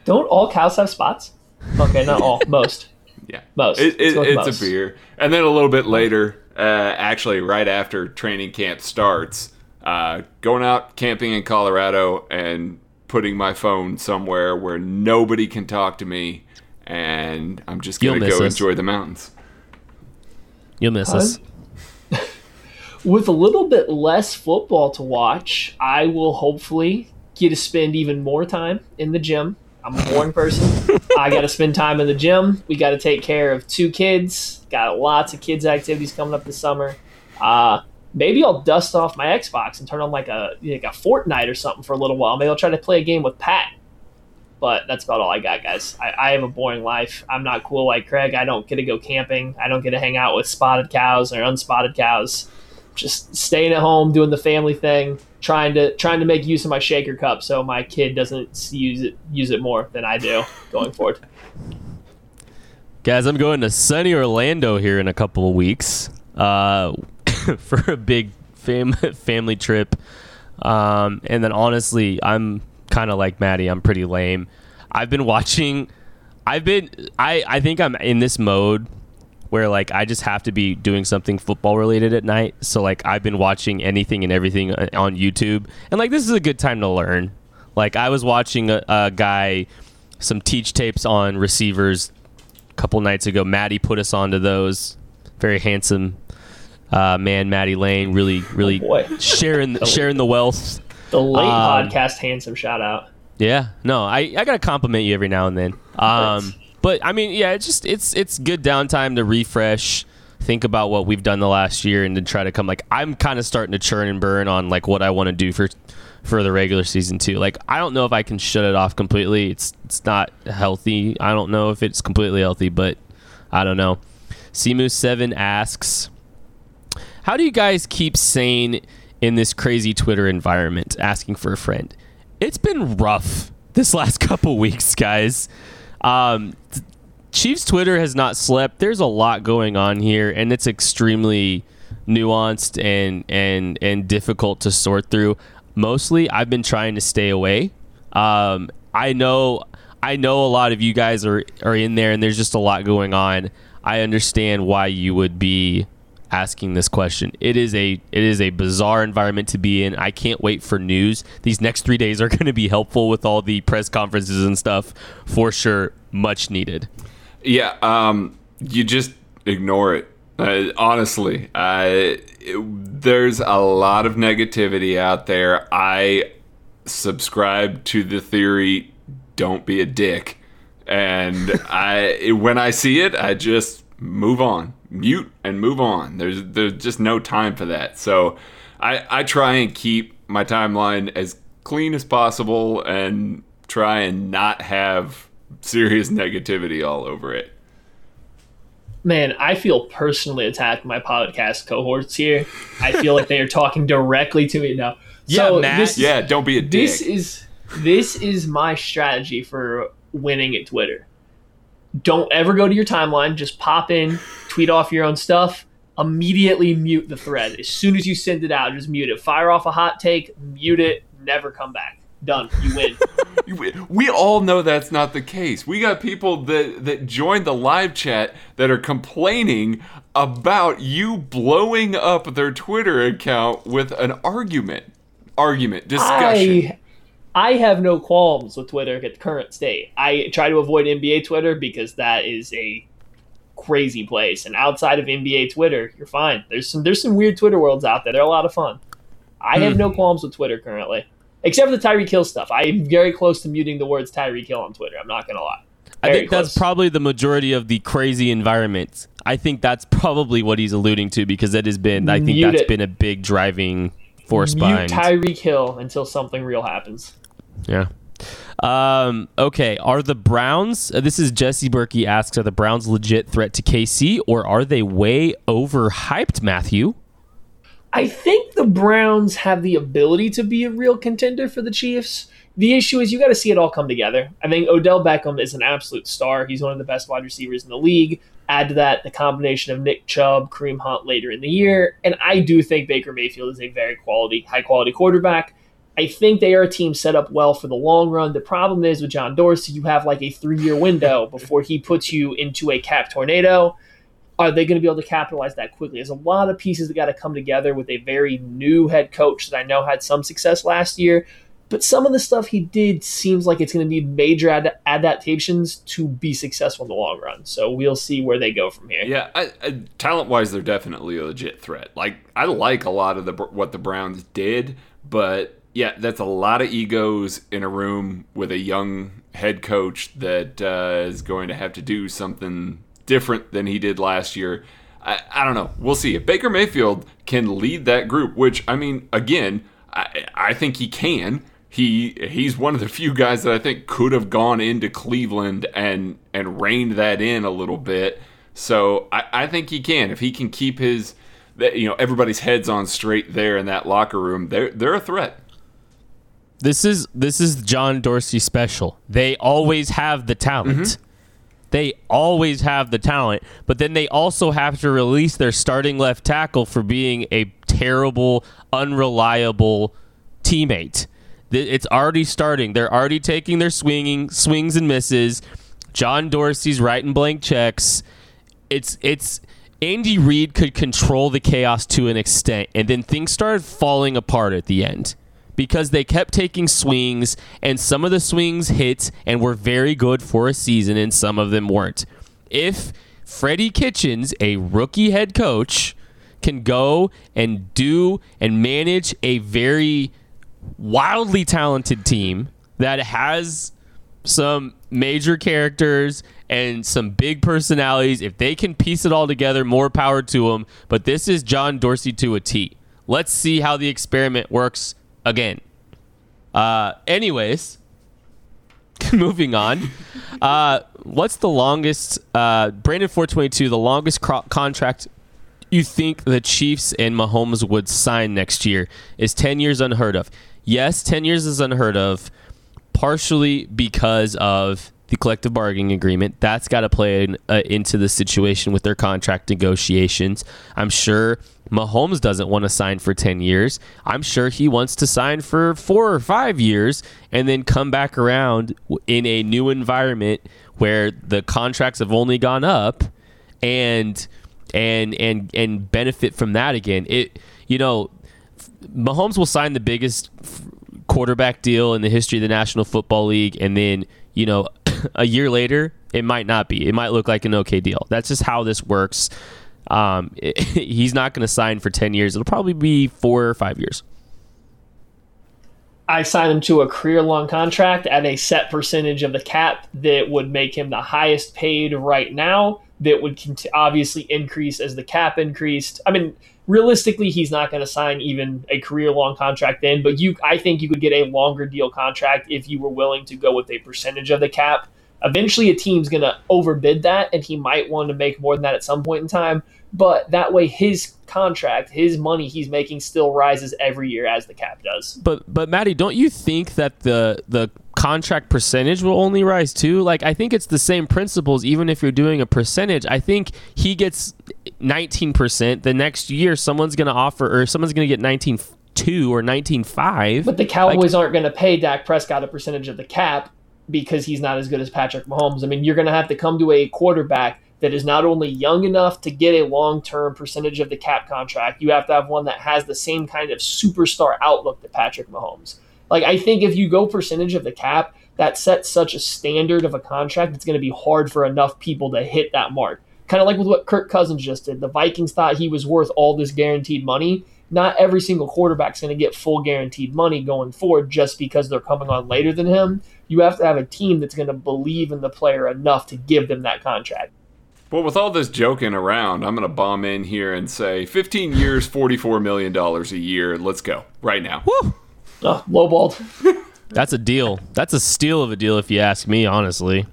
[SPEAKER 3] Don't all cows have spots? Okay, not all, most.
[SPEAKER 4] Yeah,
[SPEAKER 3] most.
[SPEAKER 4] It, it, it's most. a beer, and then a little bit later, uh, actually, right after training camp starts, uh, going out camping in Colorado and putting my phone somewhere where nobody can talk to me, and I'm just gonna go us. enjoy the mountains.
[SPEAKER 2] You'll miss us.
[SPEAKER 3] With a little bit less football to watch, I will hopefully get to spend even more time in the gym I'm a boring person. I got to spend time in the gym. We got to take care of two kids. Got lots of kids activities coming up this summer. Uh, maybe I'll dust off my Xbox and turn on like a like a Fortnite or something for a little while. Maybe I'll try to play a game with Pat. But that's about all I got, guys. I, I have a boring life. I'm not cool like Craig. I don't get to go camping. I don't get to hang out with spotted cows or unspotted cows. Just staying at home, doing the family thing trying to trying to make use of my shaker cup so my kid doesn't use it use it more than I do going forward.
[SPEAKER 2] Guys, I'm going to sunny Orlando here in a couple of weeks uh, for a big fam- family trip. Um, and then honestly, I'm kind of like Maddie. I'm pretty lame. I've been watching. I've been. I I think I'm in this mode where like I just have to be doing something football related at night. So like I've been watching anything and everything uh, on YouTube, and like this is a good time to learn. Like I was watching a, a guy some teach tapes on receivers a couple nights ago. Maddie put us onto those. Very handsome uh, man, Maddie Lane, really, really oh sharing the, sharing the wealth.
[SPEAKER 3] The late um, podcast, handsome shout out.
[SPEAKER 2] Yeah, no, I, I gotta compliment you every now and then. Um, but I mean, yeah, it's just it's it's good downtime to refresh, think about what we've done the last year, and then try to come like I'm kind of starting to churn and burn on like what I want to do for for the regular season too. Like I don't know if I can shut it off completely. It's it's not healthy. I don't know if it's completely healthy, but I don't know. Simu7 asks, How do you guys keep sane in this crazy Twitter environment? Asking for a friend. It's been rough this last couple weeks, guys. Um, Chiefs Twitter has not slept. There's a lot going on here, and it's extremely nuanced and and and difficult to sort through. Mostly, I've been trying to stay away. Um, I know I know a lot of you guys are are in there, and there's just a lot going on. I understand why you would be asking this question. It is a it is a bizarre environment to be in. I can't wait for news. These next 3 days are going to be helpful with all the press conferences and stuff for sure, much needed.
[SPEAKER 4] Yeah, um you just ignore it. Uh, honestly, uh, it, there's a lot of negativity out there. I subscribe to the theory don't be a dick. And I when I see it, I just move on, mute and move on. There's there's just no time for that. So I I try and keep my timeline as clean as possible and try and not have serious negativity all over it.
[SPEAKER 3] Man, I feel personally attacked my podcast cohorts here. I feel like they are talking directly to me now.
[SPEAKER 2] Yeah, so Matt.
[SPEAKER 3] This,
[SPEAKER 4] yeah, don't be a dick.
[SPEAKER 3] This is this is my strategy for winning at Twitter. Don't ever go to your timeline. Just pop in, tweet off your own stuff, immediately mute the thread. As soon as you send it out, just mute it. Fire off a hot take, mute it, never come back. Done. You
[SPEAKER 4] win. we all know that's not the case. We got people that that joined the live chat that are complaining about you blowing up their Twitter account with an argument, argument, discussion.
[SPEAKER 3] I, I have no qualms with Twitter at the current state. I try to avoid NBA Twitter because that is a crazy place. And outside of NBA Twitter, you're fine. There's some there's some weird Twitter worlds out there. They're a lot of fun. I have no hmm. qualms with Twitter currently except for the Tyreek Hill stuff. I'm very close to muting the words Tyreek Hill on Twitter. I'm not gonna lie.
[SPEAKER 2] Very I think close. that's probably the majority of the crazy environments. I think that's probably what he's alluding to because it has been. I think Mute that's it. been a big driving force
[SPEAKER 3] Mute
[SPEAKER 2] behind
[SPEAKER 3] Tyreek Hill until something real happens.
[SPEAKER 2] Yeah. Um, okay, are the Browns? Uh, this is Jesse Berkey asks: Are the Browns legit threat to KC, or are they way overhyped, Matthew?
[SPEAKER 3] I think the Browns have the ability to be a real contender for the Chiefs. The issue is you got to see it all come together. I think Odell Beckham is an absolute star. He's one of the best wide receivers in the league. Add to that the combination of Nick Chubb, Kareem Hunt later in the year, and I do think Baker Mayfield is a very quality, high quality quarterback. I think they are a team set up well for the long run. The problem is with John Dorsey, you have like a three year window before he puts you into a cap tornado are they going to be able to capitalize that quickly? There's a lot of pieces that got to come together with a very new head coach that I know had some success last year. But some of the stuff he did seems like it's going to need major ad- adaptations to be successful in the long run. So we'll see where they go from here.
[SPEAKER 4] Yeah, I, I, talent-wise, they're definitely a legit threat. Like I like a lot of the what the Browns did, but yeah, that's a lot of egos in a room with a young head coach that uh, is going to have to do something different than he did last year. I, I don't know. We'll see. If Baker Mayfield can lead that group, which, I mean, again, I, I think he can. He he's one of the few guys that I think could have gone into Cleveland and and reined that in a little bit. So I, I think he can if he can keep his you know everybody's heads on straight there in that locker room. They're they're a threat.
[SPEAKER 2] This is this is John Dorsey special. They always have the talent. Mm-hmm. They always have the talent, but then they also have to release their starting left tackle for being a terrible, unreliable teammate. It's already starting. They're already taking their swinging swings and misses. John Dorsey's writing blank checks. It's it's Andy Reid could control the chaos to an extent, and then things started falling apart at the end because they kept taking swings, and some of the swings hit and were very good for a season, and some of them weren't. If Freddie Kitchens, a rookie head coach, can go and do and manage a very wildly talented team that has some major characters and some big personalities. If they can piece it all together, more power to them. But this is John Dorsey to a T. Let's see how the experiment works again. Uh, anyways, moving on. Uh, what's the longest? Uh, Brandon four twenty two. The longest cro- contract you think the Chiefs and Mahomes would sign next year is ten years unheard of. Yes, ten years is unheard of, partially because of the collective bargaining agreement. That's got to play in, uh, into the situation with their contract negotiations. I'm sure Mahomes doesn't want to sign for 10 years. I'm sure he wants to sign for four or five years and then come back around in a new environment where the contracts have only gone up and and and and benefit from that again. It you know Mahomes will sign the biggest quarterback deal in the history of the National Football League and then you know, a year later, it might not be. It might look like an okay deal. That's just how this works. Um, it, he's not going to sign for 10 years. It'll probably be four or five years.
[SPEAKER 3] I sign him to a career long contract at a set percentage of the cap that would make him the highest paid right now. That would cont- obviously increase as the cap increased. I mean, realistically, he's not going to sign even a career long contract then, but you, I think you could get a longer deal contract if you were willing to go with a percentage of the cap. Eventually, a team's going to overbid that, and he might want to make more than that at some point in time. But that way, his contract, his money he's making, still rises every year as the cap does.
[SPEAKER 2] But but Maddie, don't you think that the the contract percentage will only rise too? Like I think it's the same principles even if you're doing a percentage. I think he gets 19%, the next year someone's going to offer or someone's going to get 19.2 or 19.5.
[SPEAKER 3] But the Cowboys like, aren't going to pay Dak Prescott a percentage of the cap because he's not as good as Patrick Mahomes. I mean, you're going to have to come to a quarterback that is not only young enough to get a long term percentage of the cap contract, you have to have one that has the same kind of superstar outlook that Patrick Mahomes. Like, I think if you go percentage of the cap, that sets such a standard of a contract, it's going to be hard for enough people to hit that mark. Kind of like with what Kirk Cousins just did. The Vikings thought he was worth all this guaranteed money. Not every single quarterback's going to get full guaranteed money going forward just because they're coming on later than him. You have to have a team that's going to believe in the player enough to give them that contract.
[SPEAKER 4] Well, with all this joking around, I'm going to bomb in here and say 15 years, $44 million a year. Let's go right now.
[SPEAKER 2] Woo!
[SPEAKER 3] Oh, lowballed.
[SPEAKER 2] That's a deal. That's a steal of a deal, if you ask me, honestly.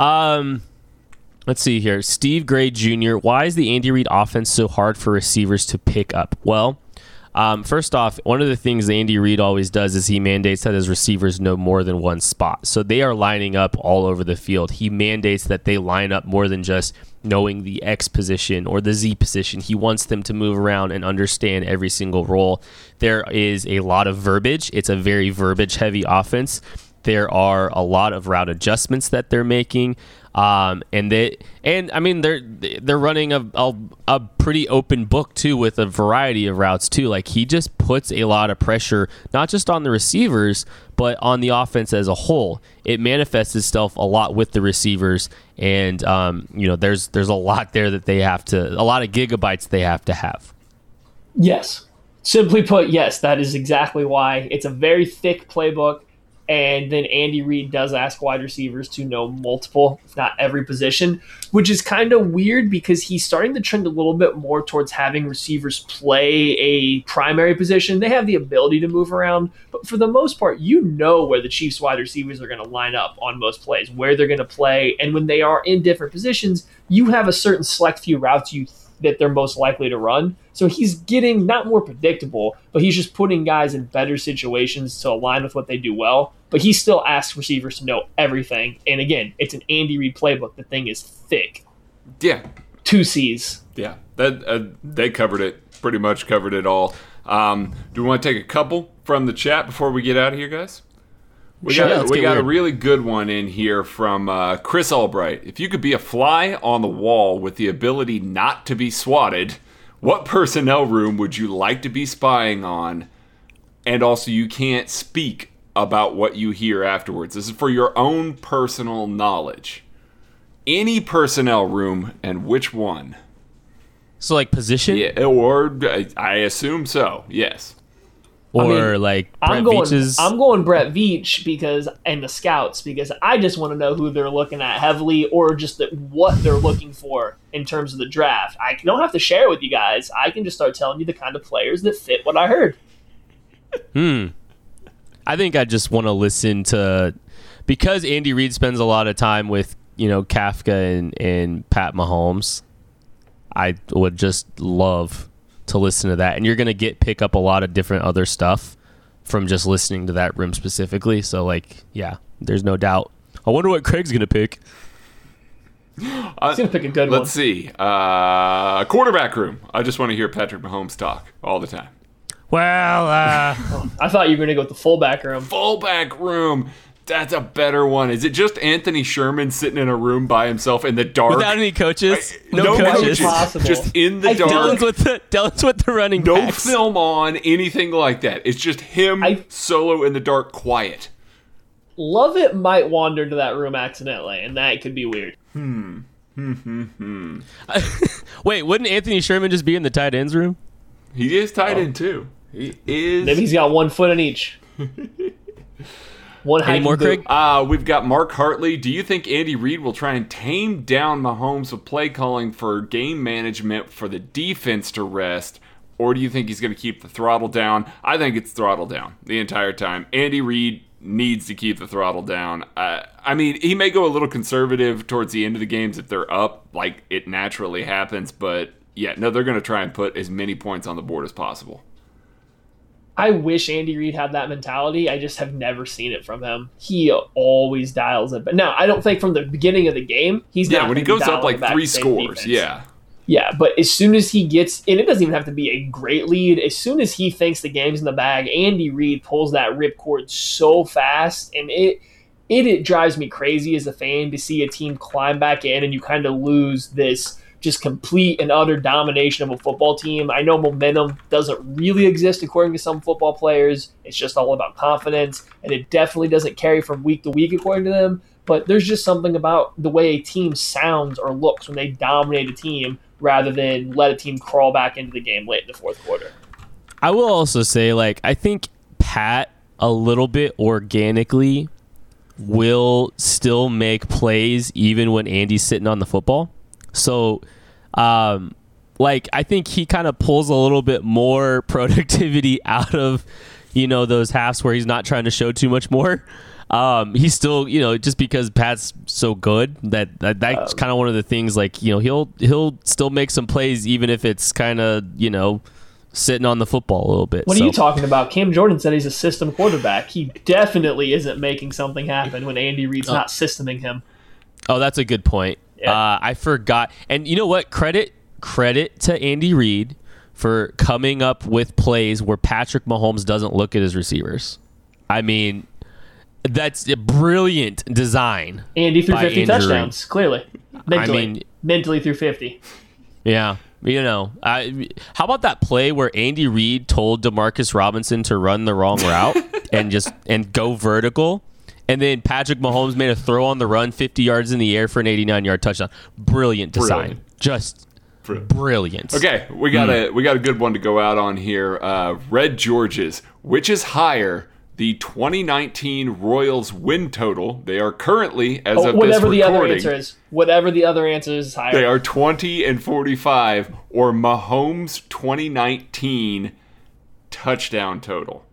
[SPEAKER 2] Um, let's see here. Steve Gray Jr. Why is the Andy Reid offense so hard for receivers to pick up? Well, um, first off, one of the things Andy Reid always does is he mandates that his receivers know more than one spot. So they are lining up all over the field. He mandates that they line up more than just knowing the X position or the Z position. He wants them to move around and understand every single role. There is a lot of verbiage. It's a very verbiage heavy offense. There are a lot of route adjustments that they're making. Um, and they and I mean they're they're running a, a, a pretty open book too with a variety of routes too. Like he just puts a lot of pressure not just on the receivers but on the offense as a whole. It manifests itself a lot with the receivers, and um, you know there's there's a lot there that they have to a lot of gigabytes they have to have.
[SPEAKER 3] Yes, simply put, yes, that is exactly why it's a very thick playbook and then Andy Reid does ask wide receivers to know multiple, if not every position, which is kind of weird because he's starting to trend a little bit more towards having receivers play a primary position. They have the ability to move around, but for the most part, you know where the Chiefs wide receivers are going to line up on most plays, where they're going to play, and when they are in different positions, you have a certain select few routes you that they're most likely to run. So he's getting not more predictable, but he's just putting guys in better situations to align with what they do well. But he still asks receivers to know everything. And again, it's an Andy Reid playbook. The thing is thick.
[SPEAKER 4] Yeah.
[SPEAKER 3] Two C's.
[SPEAKER 4] Yeah. That uh, they covered it. Pretty much covered it all. Um, do we want to take a couple from the chat before we get out of here, guys? We
[SPEAKER 2] sure,
[SPEAKER 4] got, we got
[SPEAKER 2] weird.
[SPEAKER 4] a really good one in here from uh, Chris Albright. If you could be a fly on the wall with the ability not to be swatted, what personnel room would you like to be spying on? And also, you can't speak about what you hear afterwards. This is for your own personal knowledge. Any personnel room and which one?
[SPEAKER 2] So like position,
[SPEAKER 4] Yeah, or I assume so. Yes.
[SPEAKER 2] Or
[SPEAKER 3] I mean,
[SPEAKER 2] like Brett
[SPEAKER 3] I'm going.
[SPEAKER 2] Veach's-
[SPEAKER 3] I'm going Brett Veach because and the scouts because I just want to know who they're looking at heavily or just the, what they're looking for in terms of the draft. I don't have to share it with you guys. I can just start telling you the kind of players that fit what I heard.
[SPEAKER 2] Hmm. I think I just want to listen to because Andy Reid spends a lot of time with you know Kafka and, and Pat Mahomes. I would just love to listen to that, and you're gonna get pick up a lot of different other stuff from just listening to that room specifically. So like, yeah, there's no doubt. I wonder what Craig's gonna pick.
[SPEAKER 3] He's gonna pick a good
[SPEAKER 4] Let's
[SPEAKER 3] one.
[SPEAKER 4] see. Uh, quarterback room. I just want to hear Patrick Mahomes talk all the time.
[SPEAKER 2] Well, uh,
[SPEAKER 3] I thought you were gonna go with the fullback room.
[SPEAKER 4] Fullback room. That's a better one. Is it just Anthony Sherman sitting in a room by himself in the dark?
[SPEAKER 2] without any coaches,
[SPEAKER 4] I-
[SPEAKER 2] no, coaches.
[SPEAKER 3] Possible.
[SPEAKER 4] Just in the
[SPEAKER 3] I
[SPEAKER 4] dark.
[SPEAKER 2] Dylan's with the Dylan's with the running
[SPEAKER 4] no
[SPEAKER 2] backs.
[SPEAKER 4] film on, anything like that. It's just him
[SPEAKER 3] I-
[SPEAKER 4] solo in the dark, quiet.
[SPEAKER 3] Love it might wander to that room accidentally, and that could be weird. Hmm. Hmm. Hmm. hmm.
[SPEAKER 2] Wait, wouldn't Anthony Sherman just be in the tight ends room?
[SPEAKER 4] He is
[SPEAKER 2] Oh.
[SPEAKER 4] tight end too. He is.
[SPEAKER 3] Maybe he's got one foot in each. one
[SPEAKER 2] Any
[SPEAKER 3] hiking
[SPEAKER 2] more. Craig?
[SPEAKER 4] Uh, we've got Mark Hartley. Do you think Andy Reid will try and tame down Mahomes with play calling for game management for the defense to rest? Or do you think he's going to keep the throttle down? I think it's throttle down the entire time. Andy Reid needs to keep the throttle down. Uh, I mean, he may go a little conservative towards the end of the games if they're up, like it naturally happens. But yeah, no, they're going to try and put as many points on the board as possible.
[SPEAKER 3] I wish Andy Reid had that mentality. I just have never seen it from him. He always dials it. But now I don't think from the beginning of the game he's
[SPEAKER 4] Yeah, when he goes up like three scores,
[SPEAKER 3] defense.
[SPEAKER 4] yeah.
[SPEAKER 3] Yeah, but as soon as he gets, and it doesn't even have to be a great lead, as soon as he thinks the game's in the bag, Andy Reid pulls that ripcord so fast, and it, it it drives me crazy as a fan to see a team climb back in, and you kind of lose this just complete and utter domination of a football team. I know momentum doesn't really exist according to some football players. It's just all about confidence, and it definitely doesn't carry from week to week according to them. But there's just something about the way a team sounds or looks when they dominate a team rather than let a team crawl back into the game late in the fourth quarter.
[SPEAKER 2] I will also say, like, I think Pat a little bit organically will still make plays even when Andy's sitting on the football. So, um, like, I think he kind of pulls a little bit more productivity out of, you know, those halves where he's not trying to show too much more. Um, he's still, you know, just because Pat's so good that, that that's kind of one of the things. Like, you know, he'll he'll still make some plays even if it's kind of, you know, sitting on the football a little bit.
[SPEAKER 3] What
[SPEAKER 2] So-
[SPEAKER 3] are you talking about? Cam Jordan said he's a system quarterback. He definitely isn't making something happen when Andy Reid's not systeming him.
[SPEAKER 2] Oh, that's a good point.
[SPEAKER 3] Yeah.
[SPEAKER 2] Uh, I forgot. And you know what? Credit credit to Andy Reid for coming up with plays where Patrick Mahomes doesn't look at his receivers. I mean, that's a brilliant design.
[SPEAKER 3] Andy threw 50
[SPEAKER 2] Andy Reid.
[SPEAKER 3] touchdowns, clearly. Mentally.
[SPEAKER 2] mean-
[SPEAKER 3] mentally through 50.
[SPEAKER 2] Yeah. You know, I, how about that play where Andy Reid told Demarcus Robinson to run the wrong route and just and go vertical, and then Patrick Mahomes made a throw on the run, 50 yards in the air for an 89 yard touchdown. Brilliant design,
[SPEAKER 4] Brilliant.
[SPEAKER 2] just brilliant.
[SPEAKER 4] Okay, we got a we got a good one to go out on here. Uh, Red Georges, which is higher, the 2019 Royals win total? They are currently, as
[SPEAKER 3] Oh,
[SPEAKER 4] of
[SPEAKER 3] whatever
[SPEAKER 4] this
[SPEAKER 3] the other answer is. Whatever the other answer is higher.
[SPEAKER 4] they are 20 and 45, or Mahomes 2019 touchdown total.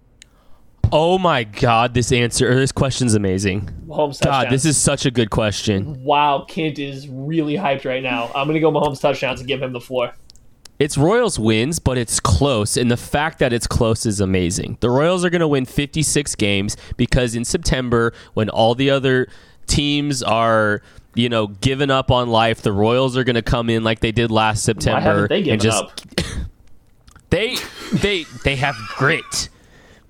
[SPEAKER 2] Oh my God, this answer, or this question's amazing.
[SPEAKER 3] Mahomes
[SPEAKER 2] God, this is such a good question.
[SPEAKER 3] wow, Kent is really hyped right now. I'm going to go Mahomes touchdowns and give him the floor.
[SPEAKER 2] It's Royals wins, but it's close, and the fact that it's close is amazing. The Royals are going to win 56 games because in September, when all the other teams are, you know, giving up on life, the Royals are going to come in like they did last September
[SPEAKER 3] Why haven't they given
[SPEAKER 2] and just
[SPEAKER 3] up?
[SPEAKER 2] they they they have grit.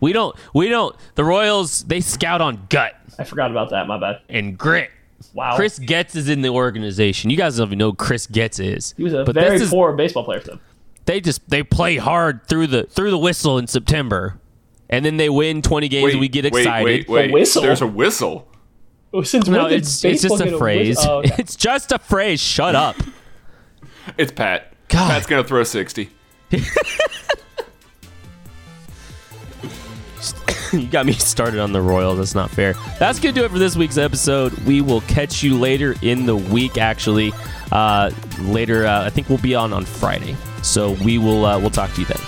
[SPEAKER 2] We don't we don't the Royals they scout on gut
[SPEAKER 3] I forgot about that. My bad.
[SPEAKER 2] and grit.
[SPEAKER 3] Wow.
[SPEAKER 2] Chris Getz is in the organization. You guys don't even know who Chris Getz is.
[SPEAKER 3] he was a
[SPEAKER 2] but
[SPEAKER 3] very
[SPEAKER 2] this is,
[SPEAKER 3] poor baseball player for
[SPEAKER 2] they just they play hard through the through the whistle in September, and then they win twenty games and we get
[SPEAKER 4] wait,
[SPEAKER 2] excited.
[SPEAKER 4] wait, wait.
[SPEAKER 3] whistle?
[SPEAKER 4] There's a whistle.
[SPEAKER 3] Oh, Since
[SPEAKER 2] No,
[SPEAKER 3] when did
[SPEAKER 2] it's it's just a phrase.
[SPEAKER 3] whistle? Oh, okay.
[SPEAKER 2] It's just a phrase. Shut up.
[SPEAKER 4] It's Pat.
[SPEAKER 2] God.
[SPEAKER 4] Pat's gonna throw 60.
[SPEAKER 2] you got me started on the Royals. That's not fair. That's gonna do it for this week's episode. We will catch you later in the week. Actually, uh, later uh, I think we'll be on on Friday. So we will uh, we'll talk to you then.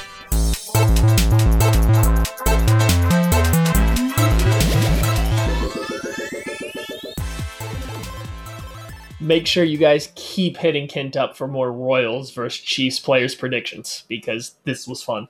[SPEAKER 3] Make sure you guys keep hitting Kent up for more Royals versus Chiefs players predictions because this was fun.